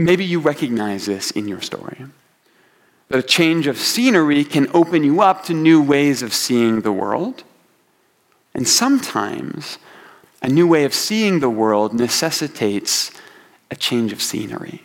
maybe you recognize this in your story. That a change of scenery can open you up to new ways of seeing the world. And sometimes a new way of seeing the world necessitates a change of scenery.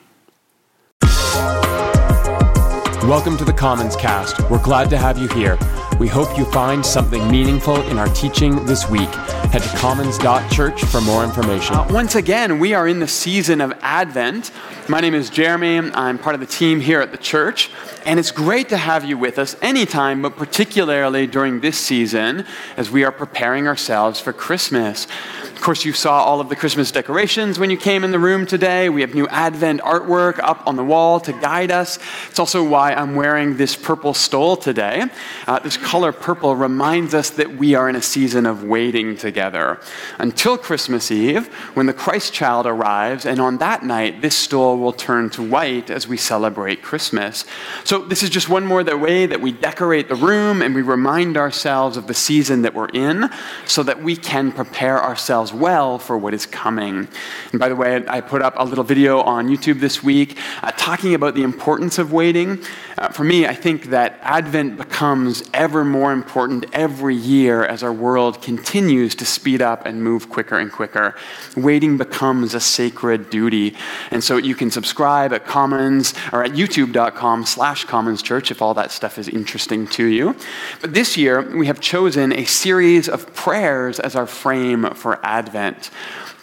Welcome to the Commons Cast. We're glad to have you here. We hope you find something meaningful in our teaching this week. Head to commons.church for more information. Uh, once again, we are in the season of Advent. My name is Jeremy. I'm part of the team here at the church. And it's great to have you with us anytime, but particularly during this season as we are preparing ourselves for Christmas. Of course, you saw all of the Christmas decorations when you came in the room today. We have new Advent artwork up on the wall to guide us. It's also why I'm wearing this purple stole today. Uh, this color purple reminds us that we are in a season of waiting together until Christmas Eve when the Christ child arrives, and on that night, this stole will turn to white as we celebrate Christmas. So, this is just one more way that we decorate the room and we remind ourselves of the season that we're in so that we can prepare ourselves well for what is coming. And by the way, I put up a little video on YouTube this week uh, talking about the importance of waiting. Uh, for me, I think that Advent becomes ever more important every year as our world continues to speed up and move quicker and quicker. Waiting becomes a sacred duty. And so you can subscribe at Commons or at youtube.com slash Commons Church if all that stuff is interesting to you. But this year, we have chosen a series of prayers as our frame for Advent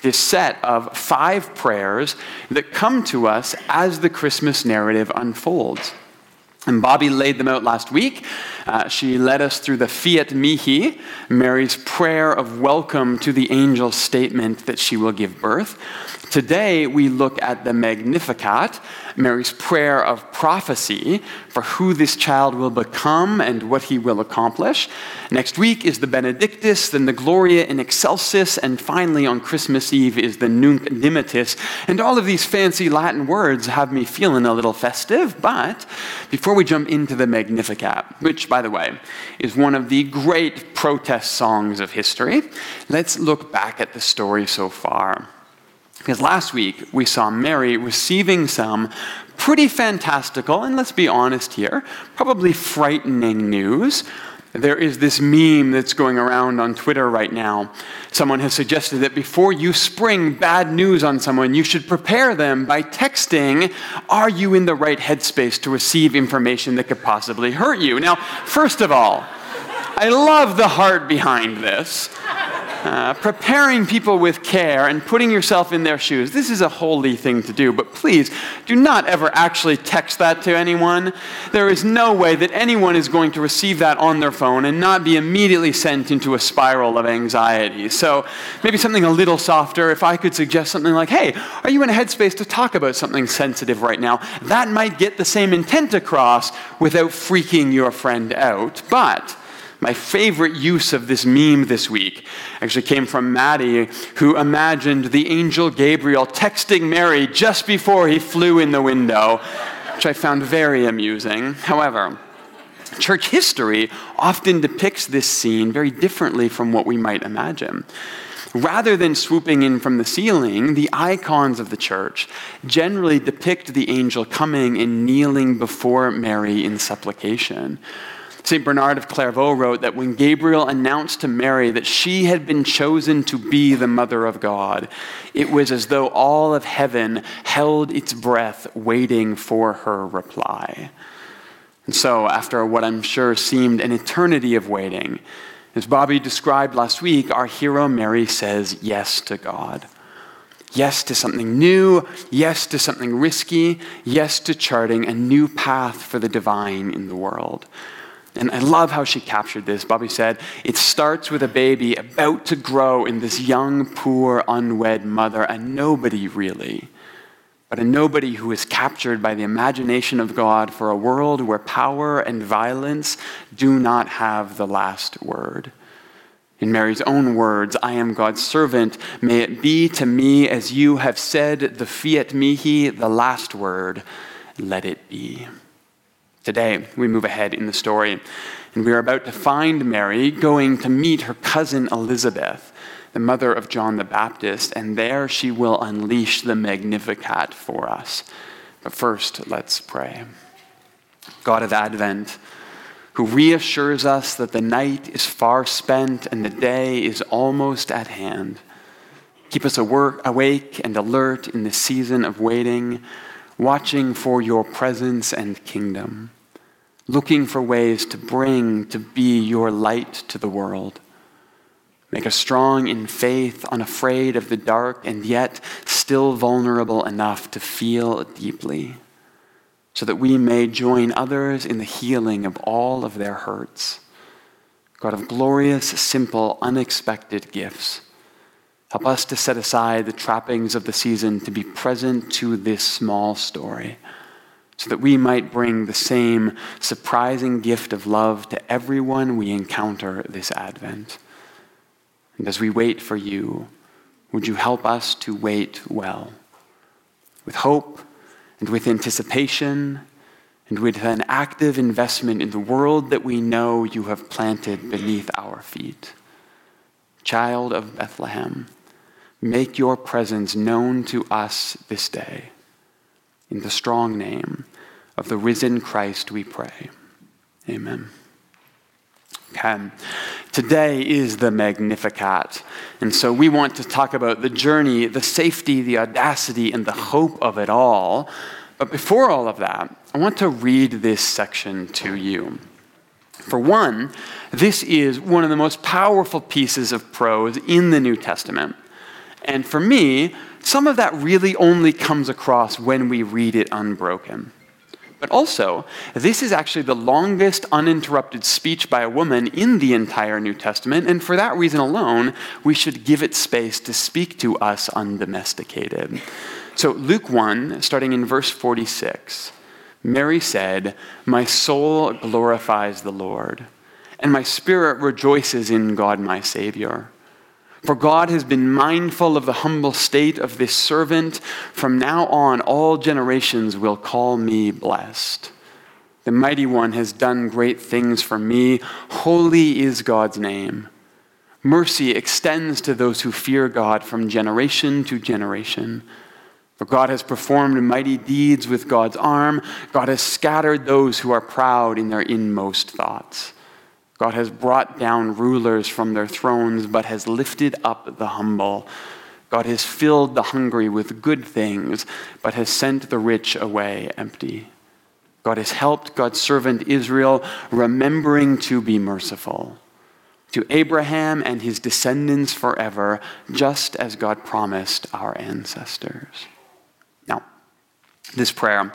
this set of five prayers that come to us as the Christmas narrative unfolds. And Bobby laid them out last week. Uh, she led us through the Fiat Mihi, Mary's prayer of welcome to the angel's statement that she will give birth. Today, we look at the Magnificat, Mary's prayer of prophecy for who this child will become and what he will accomplish. Next week is the Benedictus, then the Gloria in Excelsis, and finally on Christmas Eve is the Nunc Dimittis. And all of these fancy Latin words have me feeling a little festive, but before we jump into the Magnificat, which, by the way, is one of the great protest songs of history, let's look back at the story so far. Because last week we saw Mary receiving some pretty fantastical, and let's be honest here, probably frightening news. There is this meme that's going around on Twitter right now. Someone has suggested that before you spring bad news on someone, you should prepare them by texting, Are you in the right headspace to receive information that could possibly hurt you? Now, first of all, I love the heart behind this. Uh, preparing people with care and putting yourself in their shoes. This is a holy thing to do, but please do not ever actually text that to anyone. There is no way that anyone is going to receive that on their phone and not be immediately sent into a spiral of anxiety. So maybe something a little softer. If I could suggest something like, hey, are you in a headspace to talk about something sensitive right now? That might get the same intent across without freaking your friend out. But my favorite use of this meme this week actually came from Maddie, who imagined the angel Gabriel texting Mary just before he flew in the window, which I found very amusing. However, church history often depicts this scene very differently from what we might imagine. Rather than swooping in from the ceiling, the icons of the church generally depict the angel coming and kneeling before Mary in supplication. St. Bernard of Clairvaux wrote that when Gabriel announced to Mary that she had been chosen to be the mother of God, it was as though all of heaven held its breath waiting for her reply. And so, after what I'm sure seemed an eternity of waiting, as Bobby described last week, our hero Mary says yes to God. Yes to something new, yes to something risky, yes to charting a new path for the divine in the world. And I love how she captured this. Bobby said, It starts with a baby about to grow in this young, poor, unwed mother, a nobody really, but a nobody who is captured by the imagination of God for a world where power and violence do not have the last word. In Mary's own words, I am God's servant. May it be to me as you have said, the fiat mihi, the last word. Let it be. Today, we move ahead in the story, and we are about to find Mary going to meet her cousin Elizabeth, the mother of John the Baptist, and there she will unleash the Magnificat for us. But first, let's pray. God of Advent, who reassures us that the night is far spent and the day is almost at hand. Keep us awake and alert in the season of waiting, watching for your presence and kingdom, looking for ways to bring, to be your light to the world. Make us strong in faith, unafraid of the dark, and yet still vulnerable enough to feel deeply so that we may join others in the healing of all of their hurts. God of glorious, simple, unexpected gifts, help us to set aside the trappings of the season to be present to this small story, so that we might bring the same surprising gift of love to everyone we encounter this Advent. And as we wait for you, would you help us to wait well, with hope and with anticipation and with an active investment in the world that we know you have planted beneath our feet. Child of Bethlehem, make your presence known to us this day. In the strong name of the risen Christ, we pray. Amen. Okay. Today is the Magnificat. And so we want to talk about the journey, the safety, the audacity, and the hope of it all. But before all of that, I want to read this section to you. For one, this is one of the most powerful pieces of prose in the New Testament. And for me, some of that really only comes across when we read it unbroken. But also, this is actually the longest uninterrupted speech by a woman in the entire New Testament, and for that reason alone, we should give it space to speak to us undomesticated. So, Luke 1, starting in verse 46, Mary said, My soul glorifies the Lord, and my spirit rejoices in God my Savior for God has been mindful of the humble state of this servant. From now on, all generations will call me blessed. The mighty one has done great things for me. Holy is God's name. Mercy extends to those who fear God from generation to generation. For God has performed mighty deeds with God's arm. God has scattered those who are proud in their inmost thoughts. God has brought down rulers from their thrones, but has lifted up the humble. God has filled the hungry with good things, but has sent the rich away empty. God has helped God's servant Israel, remembering to be merciful to Abraham and his descendants forever, just as God promised our ancestors. This prayer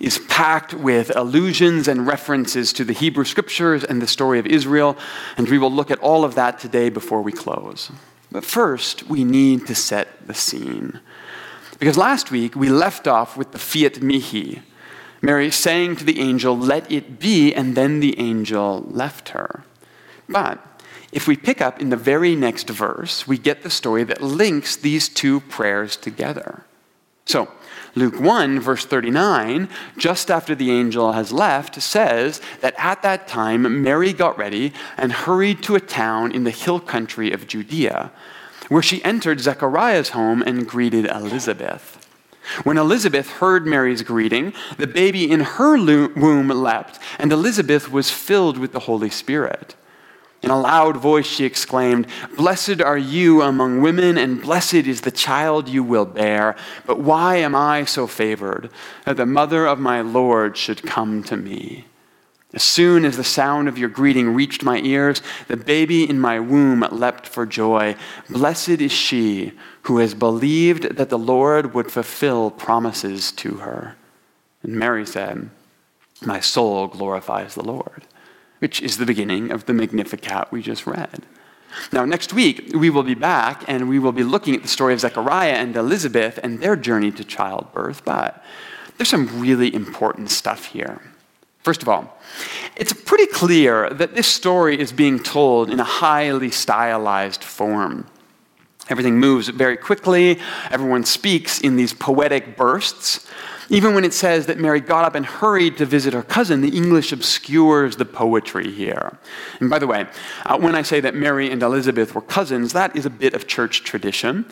is packed with allusions and references to the Hebrew scriptures and the story of Israel, and we will look at all of that today before we close. But first, we need to set the scene. Because last week we left off with the fiat mihi, Mary saying to the angel, Let it be, and then the angel left her. But if we pick up in the very next verse, we get the story that links these two prayers together. So, Luke 1, verse 39, just after the angel has left, says that at that time Mary got ready and hurried to a town in the hill country of Judea, where she entered Zechariah's home and greeted Elizabeth. When Elizabeth heard Mary's greeting, the baby in her womb leapt, and Elizabeth was filled with the Holy Spirit. In a loud voice, she exclaimed, Blessed are you among women, and blessed is the child you will bear. But why am I so favored that the mother of my Lord should come to me? As soon as the sound of your greeting reached my ears, the baby in my womb leapt for joy. Blessed is she who has believed that the Lord would fulfill promises to her. And Mary said, My soul glorifies the Lord which is the beginning of the Magnificat we just read. Now, next week, we will be back and we will be looking at the story of Zechariah and Elizabeth and their journey to childbirth, but there's some really important stuff here. First of all, it's pretty clear that this story is being told in a highly stylized form. Everything moves very quickly, everyone speaks in these poetic bursts. Even when it says that Mary got up and hurried to visit her cousin, the English obscures the poetry here. And by the way, uh, when I say that Mary and Elizabeth were cousins, that is a bit of church tradition.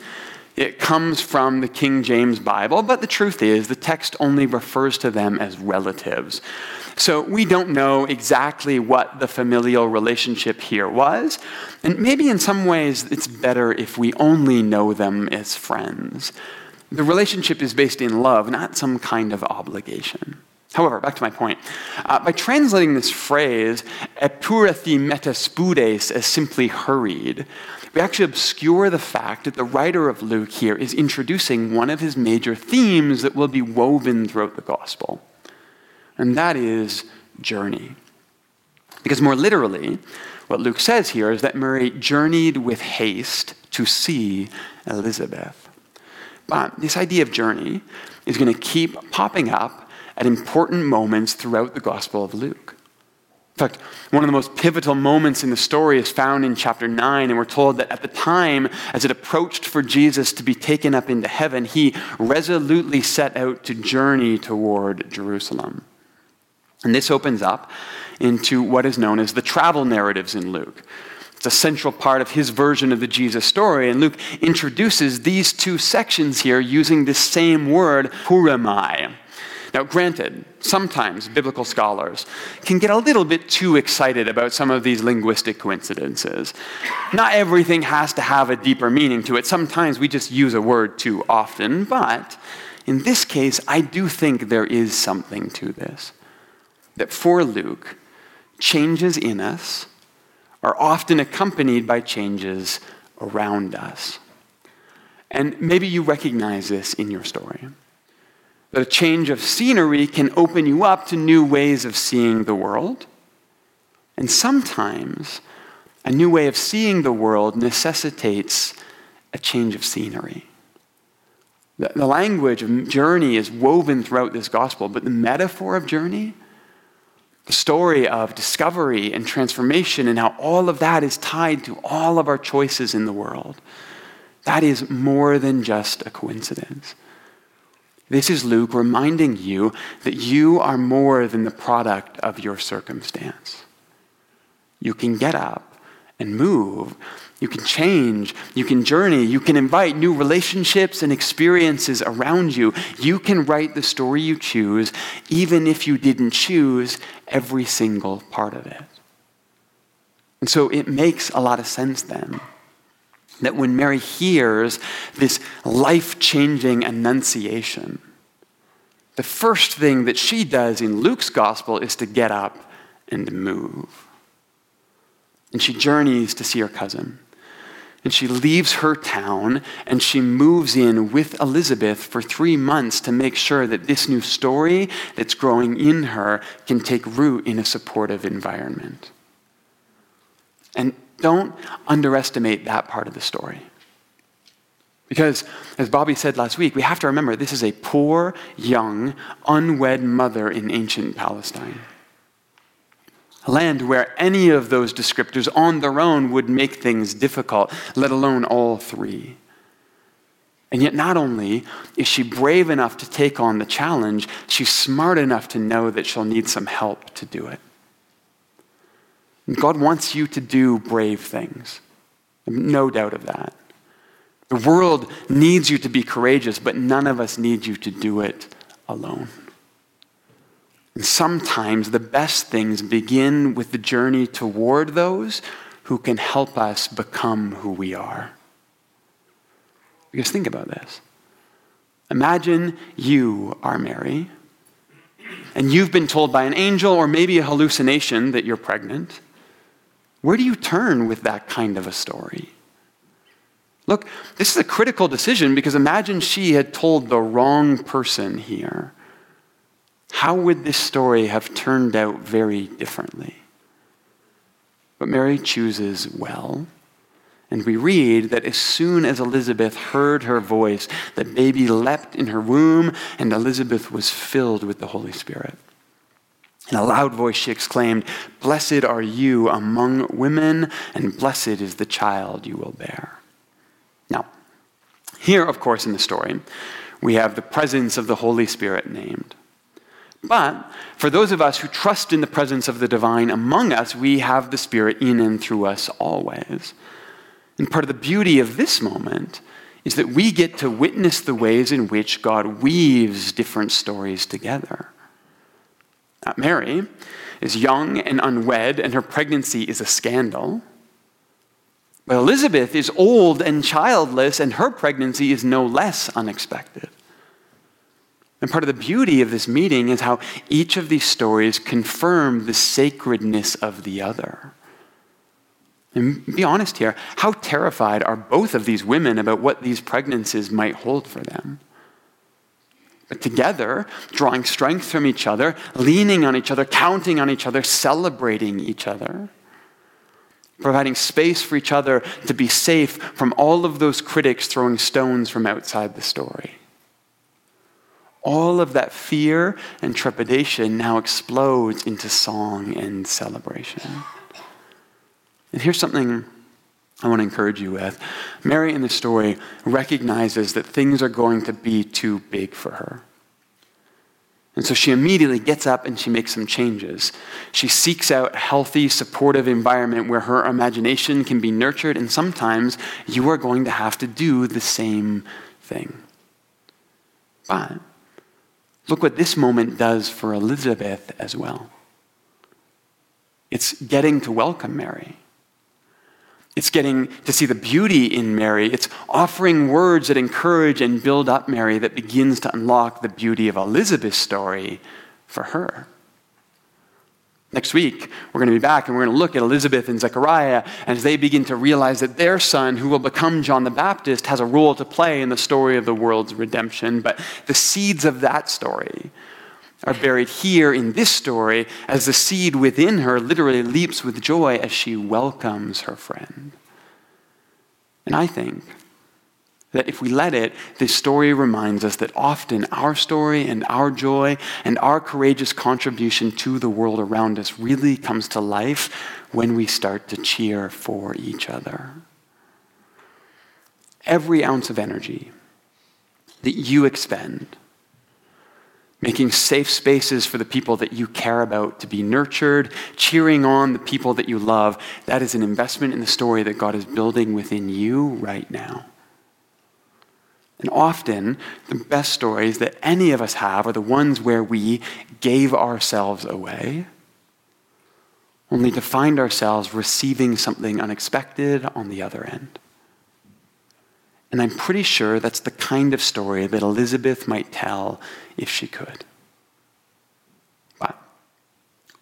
It comes from the King James Bible, but the truth is the text only refers to them as relatives. So we don't know exactly what the familial relationship here was, and maybe in some ways it's better if we only know them as friends. The relationship is based in love, not some kind of obligation. However, back to my point. Uh, by translating this phrase, epurathi metaspudes, as simply hurried, we actually obscure the fact that the writer of Luke here is introducing one of his major themes that will be woven throughout the gospel, and that is journey. Because more literally, what Luke says here is that Mary journeyed with haste to see Elizabeth. But this idea of journey is going to keep popping up at important moments throughout the Gospel of Luke. In fact, one of the most pivotal moments in the story is found in chapter 9, and we're told that at the time, as it approached for Jesus to be taken up into heaven, he resolutely set out to journey toward Jerusalem. And this opens up into what is known as the travel narratives in Luke. It's a central part of his version of the Jesus story, and Luke introduces these two sections here using this same word, purimai now, granted, sometimes biblical scholars can get a little bit too excited about some of these linguistic coincidences. Not everything has to have a deeper meaning to it. Sometimes we just use a word too often, but in this case, I do think there is something to this. That for Luke, changes in us are often accompanied by changes around us. And maybe you recognize this in your story that a change of scenery can open you up to new ways of seeing the world. And sometimes a new way of seeing the world necessitates a change of scenery. The, language of journey is woven throughout this gospel, but the metaphor of journey, story of discovery and transformation, and how all of that is tied to all of our choices in the world, that is more than just a coincidence. This is Luke reminding you that you are more than the product of your circumstance. You can get up and move. You can change. You can journey. You can invite new relationships and experiences around you. You can write the story you choose, even if you didn't choose every single part of it. And so it makes a lot of sense then that when Mary hears this life changing annunciation, the first thing that she does in Luke's gospel is to get up and move. And she journeys to see her cousin. And she leaves her town and she moves in with Elizabeth for three months to make sure that this new story that's growing in her can take root in a supportive environment. And don't underestimate that part of the story. Because, as Bobby said last week, we have to remember this is a poor, young, unwed mother in ancient Palestine. A land where any of those descriptors on their own would make things difficult, let alone all three. And yet, not only is she brave enough to take on the challenge, she's smart enough to know that she'll need some help to do it. God wants you to do brave things. No doubt of that. The world needs you to be courageous, but none of us need you to do it alone. And sometimes the best things begin with the journey toward those who can help us become who we are. Because think about this. Imagine you are Mary, and you've been told by an angel or maybe a hallucination that you're pregnant. Where do you turn with that kind of a story? Look, this is a critical decision because imagine she had told the wrong person here. How would this story have turned out very differently? But Mary chooses well. And we read that as soon as Elizabeth heard her voice, the baby leapt in her womb, and Elizabeth was filled with the Holy Spirit. In a loud voice, she exclaimed, Blessed are you among women, and blessed is the child you will bear. Now, here, of course, in the story, we have the presence of the Holy Spirit named. But for those of us who trust in the presence of the divine among us, we have the Spirit in and through us always. And part of the beauty of this moment is that we get to witness the ways in which God weaves different stories together. Now, Mary is young and unwed, and her pregnancy is a scandal. But Elizabeth is old and childless, and her pregnancy is no less unexpected. And part of the beauty of this meeting is how each of these stories confirm the sacredness of the other. And be honest here, how terrified are both of these women about what these pregnancies might hold for them? But together, drawing strength from each other, leaning on each other, counting on each other, celebrating each other, providing space for each other to be safe from all of those critics throwing stones from outside the story. All of that fear and trepidation now explodes into song and celebration. And here's something I want to encourage you with. Mary in the story recognizes that things are going to be too big for her. And so she immediately gets up and she makes some changes. She seeks out a healthy, supportive environment where her imagination can be nurtured, and sometimes you are going to have to do the same thing. But look what this moment does for Elizabeth as well. It's getting to welcome Mary. It's getting to see the beauty in Mary. It's offering words that encourage and build up Mary that begins to unlock the beauty of Elizabeth's story for her. Next week, we're going to be back and we're going to look at Elizabeth and Zechariah as they begin to realize that their son, who will become John the Baptist, has a role to play in the story of the world's redemption. But the seeds of that story are buried here in this story as the seed within her literally leaps with joy as she welcomes her friend. And I think that if we let it, this story reminds us that often our story and our joy and our courageous contribution to the world around us really comes to life when we start to cheer for each other. Every ounce of energy that you expend making safe spaces for the people that you care about to be nurtured, cheering on the people that you love, that is an investment in the story that God is building within you right now. And often, the best stories that any of us have are the ones where we gave ourselves away, only to find ourselves receiving something unexpected on the other end. And I'm pretty sure that's the kind of story that Elizabeth might tell if she could. But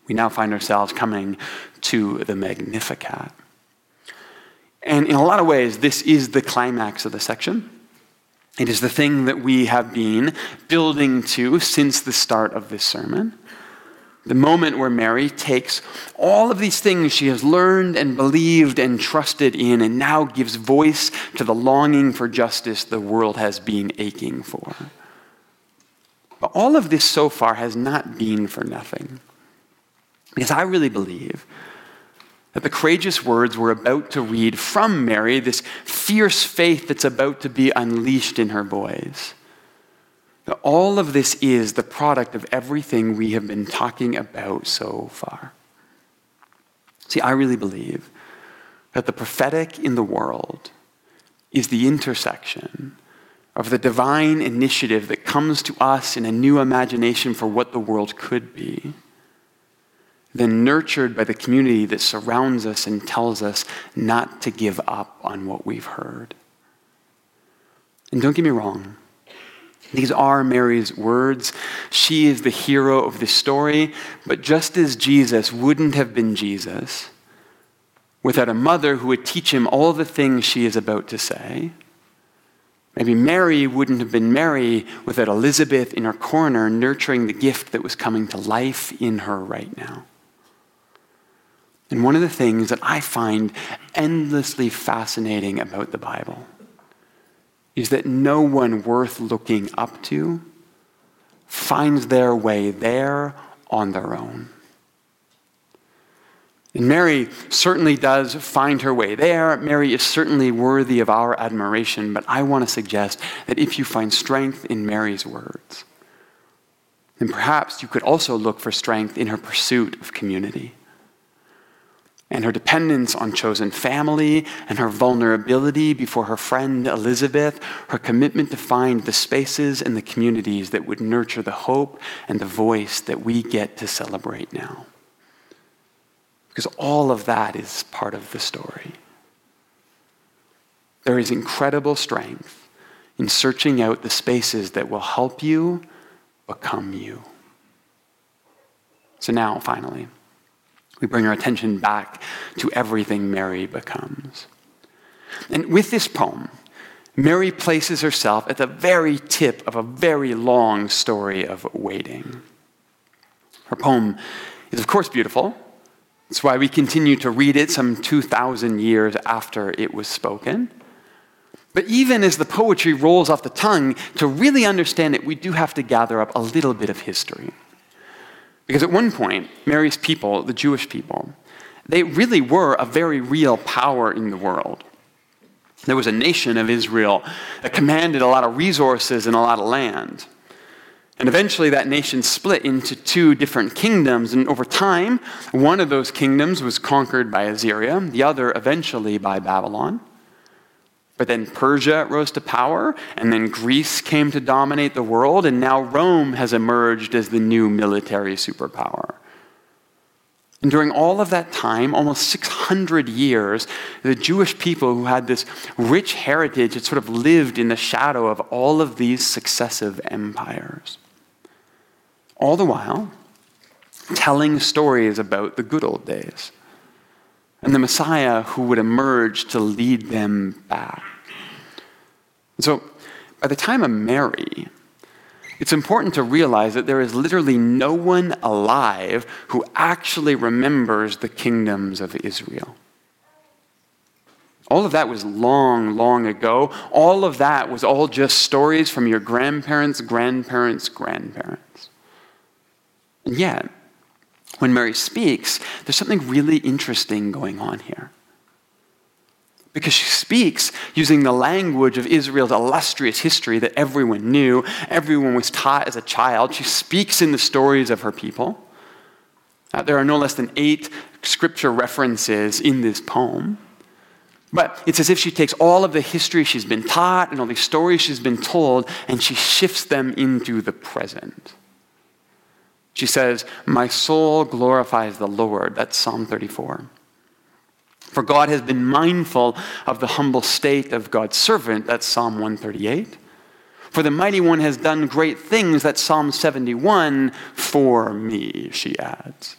we now find ourselves coming to the Magnificat. And in a lot of ways, this is the climax of the section. It is the thing that we have been building to since the start of this sermon. The moment where Mary takes all of these things she has learned and believed and trusted in and now gives voice to the longing for justice the world has been aching for. But all of this so far has not been for nothing. Because I really believe that the courageous words we're about to read from Mary, this fierce faith that's about to be unleashed in her boys, that all of this is the product of everything we have been talking about so far. See, I really believe that the prophetic in the world is the intersection of the divine initiative that comes to us in a new imagination for what the world could be, then nurtured by the community that surrounds us and tells us not to give up on what we've heard. And don't get me wrong, these are Mary's words. She is the hero of the story, but just as Jesus wouldn't have been Jesus without a mother who would teach him all the things she is about to say, Maybe Mary wouldn't have been Mary without Elizabeth in her corner nurturing the gift that was coming to life in her right now. And one of the things that I find endlessly fascinating about the Bible is that no one worth looking up to finds their way there on their own. And Mary certainly does find her way there. Mary is certainly worthy of our admiration, but I want to suggest that if you find strength in Mary's words, then perhaps you could also look for strength in her pursuit of community. And her dependence on chosen family and her vulnerability before her friend Elizabeth, her commitment to find the spaces and the communities that would nurture the hope and the voice that we get to celebrate now. Because all of that is part of the story. There is incredible strength in searching out the spaces that will help you become you. So now, finally, we bring our attention back to everything Mary becomes. And with this poem, Mary places herself at the very tip of a very long story of waiting. Her poem is, of course, beautiful. That's why we continue to read it some 2,000 years after it was spoken. But even as the poetry rolls off the tongue, to really understand it, we do have to gather up a little bit of history. Because at one point, Mary's people, the Jewish people, they really were a very real power in the world. There was a nation of Israel that commanded a lot of resources and a lot of land. And eventually, that nation split into two different kingdoms. And over time, one of those kingdoms was conquered by Assyria, the other eventually by Babylon. But then Persia rose to power, and then Greece came to dominate the world, and now Rome has emerged as the new military superpower. And during all of that time, almost 600 years, the Jewish people who had this rich heritage had sort of lived in the shadow of all of these successive empires. All the while, telling stories about the good old days and the Messiah who would emerge to lead them back. So, by the time of Mary, it's important to realize that there is literally no one alive who actually remembers the kingdoms of Israel. All of that was long, long ago. All of that was all just stories from your grandparents, grandparents, grandparents. And yet, when Mary speaks, there's something really interesting going on here. Because she speaks using the language of Israel's illustrious history that everyone knew, everyone was taught as a child. She speaks in the stories of her people. Uh, there are no less than eight scripture references in this poem. But it's as if she takes all of the history she's been taught and all the stories she's been told and she shifts them into the present. She says, My soul glorifies the Lord. That's Psalm 34. For God has been mindful of the humble state of God's servant. That's Psalm 138. For the mighty one has done great things. That's Psalm 71. For me, she adds.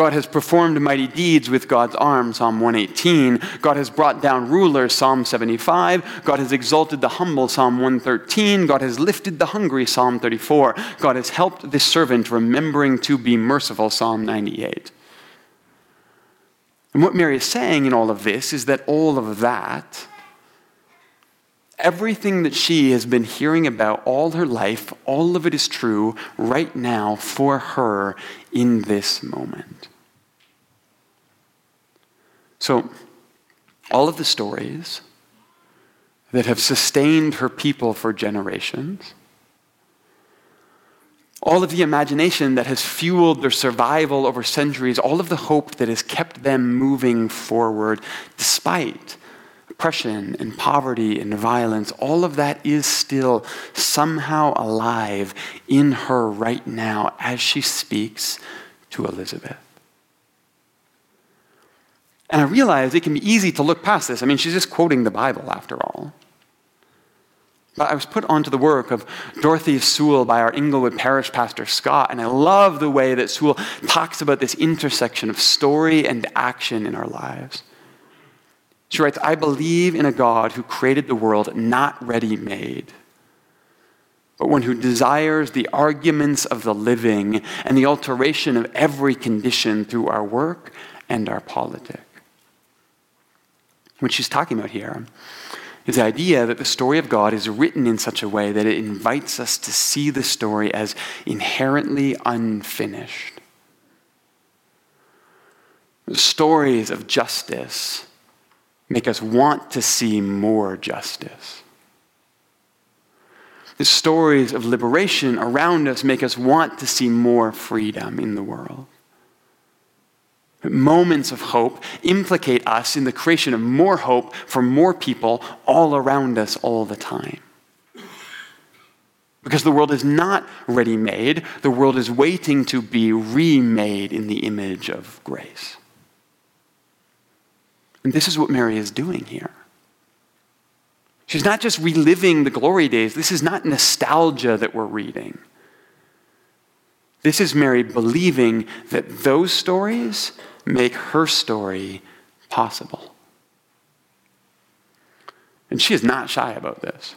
God has performed mighty deeds with God's arm, Psalm 118. God has brought down rulers, Psalm 75. God has exalted the humble, Psalm 113. God has lifted the hungry, Psalm 34. God has helped this servant, remembering to be merciful, Psalm 98. And what Mary is saying in all of this is that all of that, everything that she has been hearing about all her life, all of it is true right now for her in this moment. So, all of the stories that have sustained her people for generations, all of the imagination that has fueled their survival over centuries, all of the hope that has kept them moving forward despite oppression and poverty and violence, all of that is still somehow alive in her right now as she speaks to Elizabeth. And I realize it can be easy to look past this. I mean, she's just quoting the Bible after all. But I was put onto the work of Dorothee Soelle by our Inglewood Parish pastor Scott, and I love the way that Soelle talks about this intersection of story and action in our lives. She writes, I believe in a God who created the world not ready made, but one who desires the arguments of the living and the alteration of every condition through our work and our politics what she's talking about here is the idea that the story of God is written in such a way that it invites us to see the story as inherently unfinished. The stories of justice make us want to see more justice. The stories of liberation around us make us want to see more freedom in the world. Moments of hope implicate us in the creation of more hope for more people all around us all the time. Because the world is not ready made, the world is waiting to be remade in the image of grace. And this is what Mary is doing here. She's not just reliving the glory days, this is not nostalgia that we're reading. This is Mary believing that those stories make her story possible. And she is not shy about this.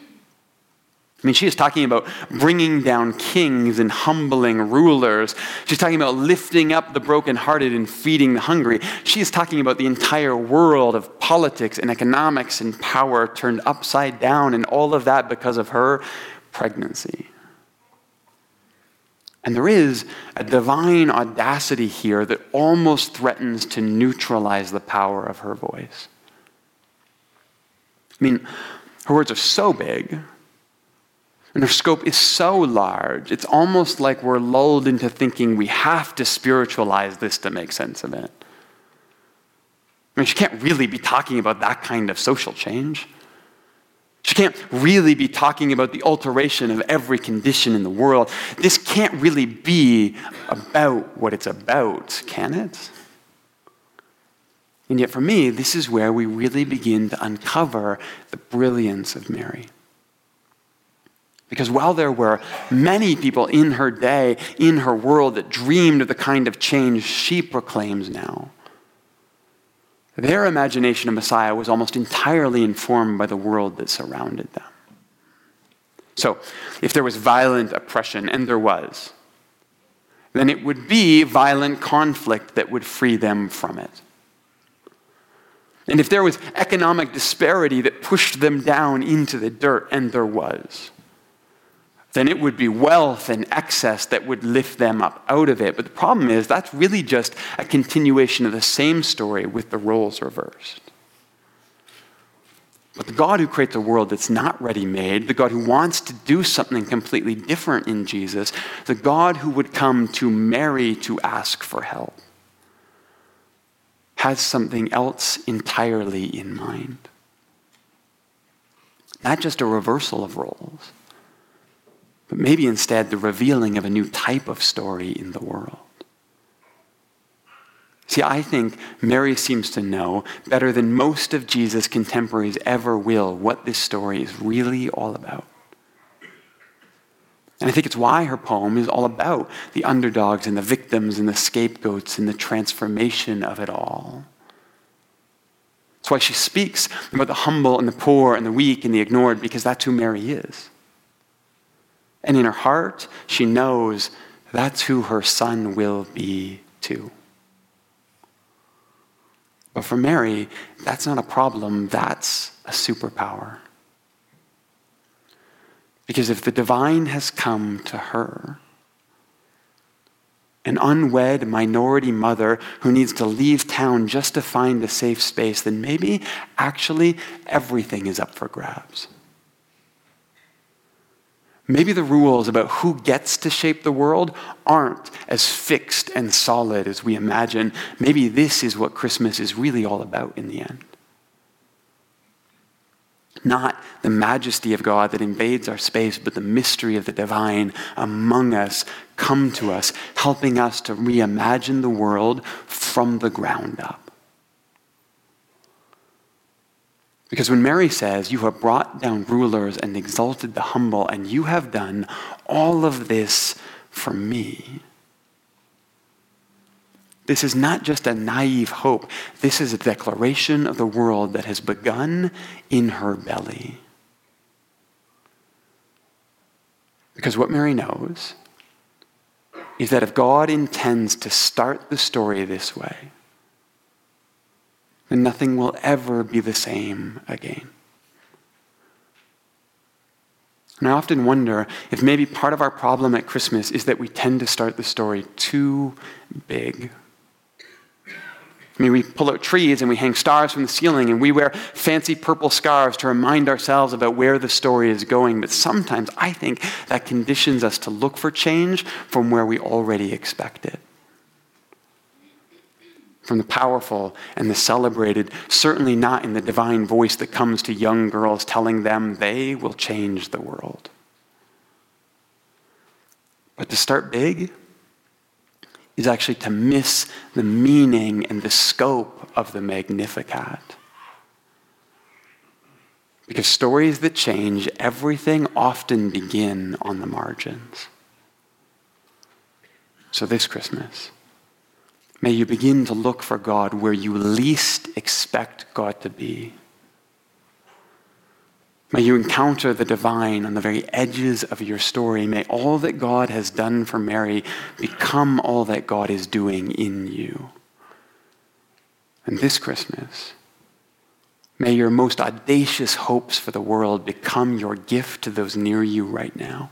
I mean, she is talking about bringing down kings and humbling rulers. She's talking about lifting up the brokenhearted and feeding the hungry. She is talking about the entire world of politics and economics and power turned upside down, and all of that because of her pregnancy. And there is a divine audacity here that almost threatens to neutralize the power of her voice. I mean, her words are so big and her scope is so large, it's almost like we're lulled into thinking we have to spiritualize this to make sense of it. I mean, she can't really be talking about that kind of social change. She can't really be talking about the alteration of every condition in the world. This can't really be about what it's about, can it? And yet, for me, this is where we really begin to uncover the brilliance of Mary. Because while there were many people in her day, in her world, that dreamed of the kind of change she proclaims now, their imagination of Messiah was almost entirely informed by the world that surrounded them. So, if there was violent oppression, and there was, then it would be violent conflict that would free them from it. And if there was economic disparity that pushed them down into the dirt, and there was, then it would be wealth and excess that would lift them up out of it. But the problem is, that's really just a continuation of the same story with the roles reversed. But the God who creates a world that's not ready made, the God who wants to do something completely different in Jesus, the God who would come to Mary to ask for help, has something else entirely in mind. Not just a reversal of roles but maybe instead the revealing of a new type of story in the world. See, I think Mary seems to know better than most of Jesus' contemporaries ever will what this story is really all about. And I think it's why her poem is all about the underdogs and the victims and the scapegoats and the transformation of it all. That's why she speaks about the humble and the poor and the weak and the ignored, because that's who Mary is. And in her heart, she knows that's who her son will be too. But for Mary, that's not a problem, that's a superpower. Because if the divine has come to her, an unwed minority mother who needs to leave town just to find a safe space, then maybe actually everything is up for grabs. Maybe the rules about who gets to shape the world aren't as fixed and solid as we imagine. Maybe this is what Christmas is really all about in the end. Not the majesty of God that invades our space, but the mystery of the divine among us come to us, helping us to reimagine the world from the ground up. Because when Mary says, You have brought down rulers and exalted the humble, and you have done all of this for me, this is not just a naive hope. This is a declaration of the world that has begun in her belly. Because what Mary knows is that if God intends to start the story this way, then nothing will ever be the same again. And I often wonder if maybe part of our problem at Christmas is that we tend to start the story too big. I mean, we pull out trees and we hang stars from the ceiling and we wear fancy purple scarves to remind ourselves about where the story is going. But sometimes I think that conditions us to look for change from where we already expect it. From the powerful and the celebrated, certainly not in the divine voice that comes to young girls telling them they will change the world. But to start big is actually to miss the meaning and the scope of the Magnificat. Because stories that change everything often begin on the margins. So this Christmas, may you begin to look for God where you least expect God to be. May you encounter the divine on the very edges of your story. May all that God has done for Mary become all that God is doing in you. And this Christmas, may your most audacious hopes for the world become your gift to those near you right now.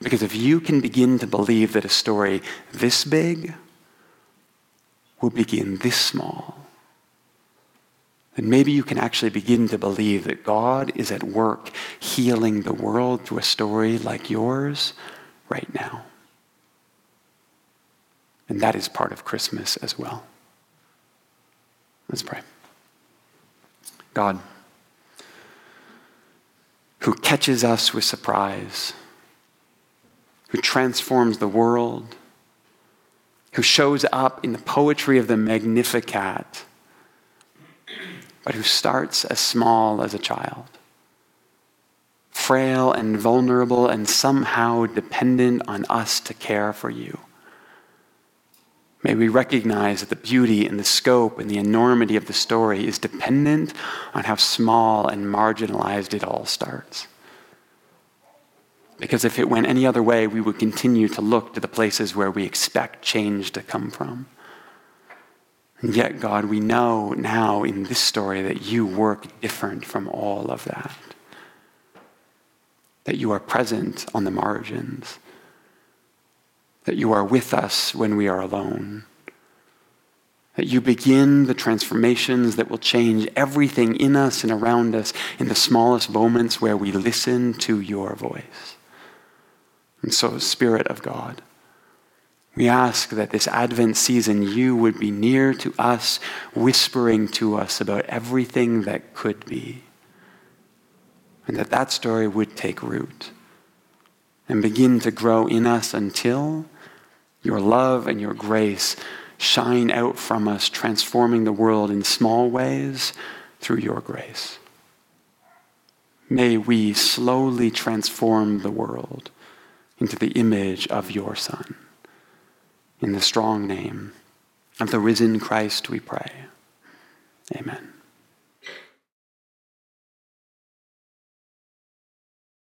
Because if you can begin to believe that a story this big will begin this small, then maybe you can actually begin to believe that God is at work healing the world through a story like yours right now. And that is part of Christmas as well. Let's pray. God, who catches us with surprise, who transforms the world, who shows up in the poetry of the Magnificat but who starts as small as a child, frail and vulnerable and somehow dependent on us to care for you. May we recognize that the beauty and the scope and the enormity of the story is dependent on how small and marginalized it all starts. Because if it went any other way, we would continue to look to the places where we expect change to come from. And yet, God, we know now in this story that you work different from all of that. That you are present on the margins. That you are with us when we are alone. That you begin the transformations that will change everything in us and around us in the smallest moments where we listen to your voice. And so, Spirit of God, we ask that this Advent season you would be near to us, whispering to us about everything that could be. And that that story would take root and begin to grow in us until your love and your grace shine out from us, transforming the world in small ways through your grace. May we slowly transform the world into the image of your Son. In the strong name of the risen Christ, we pray. Amen.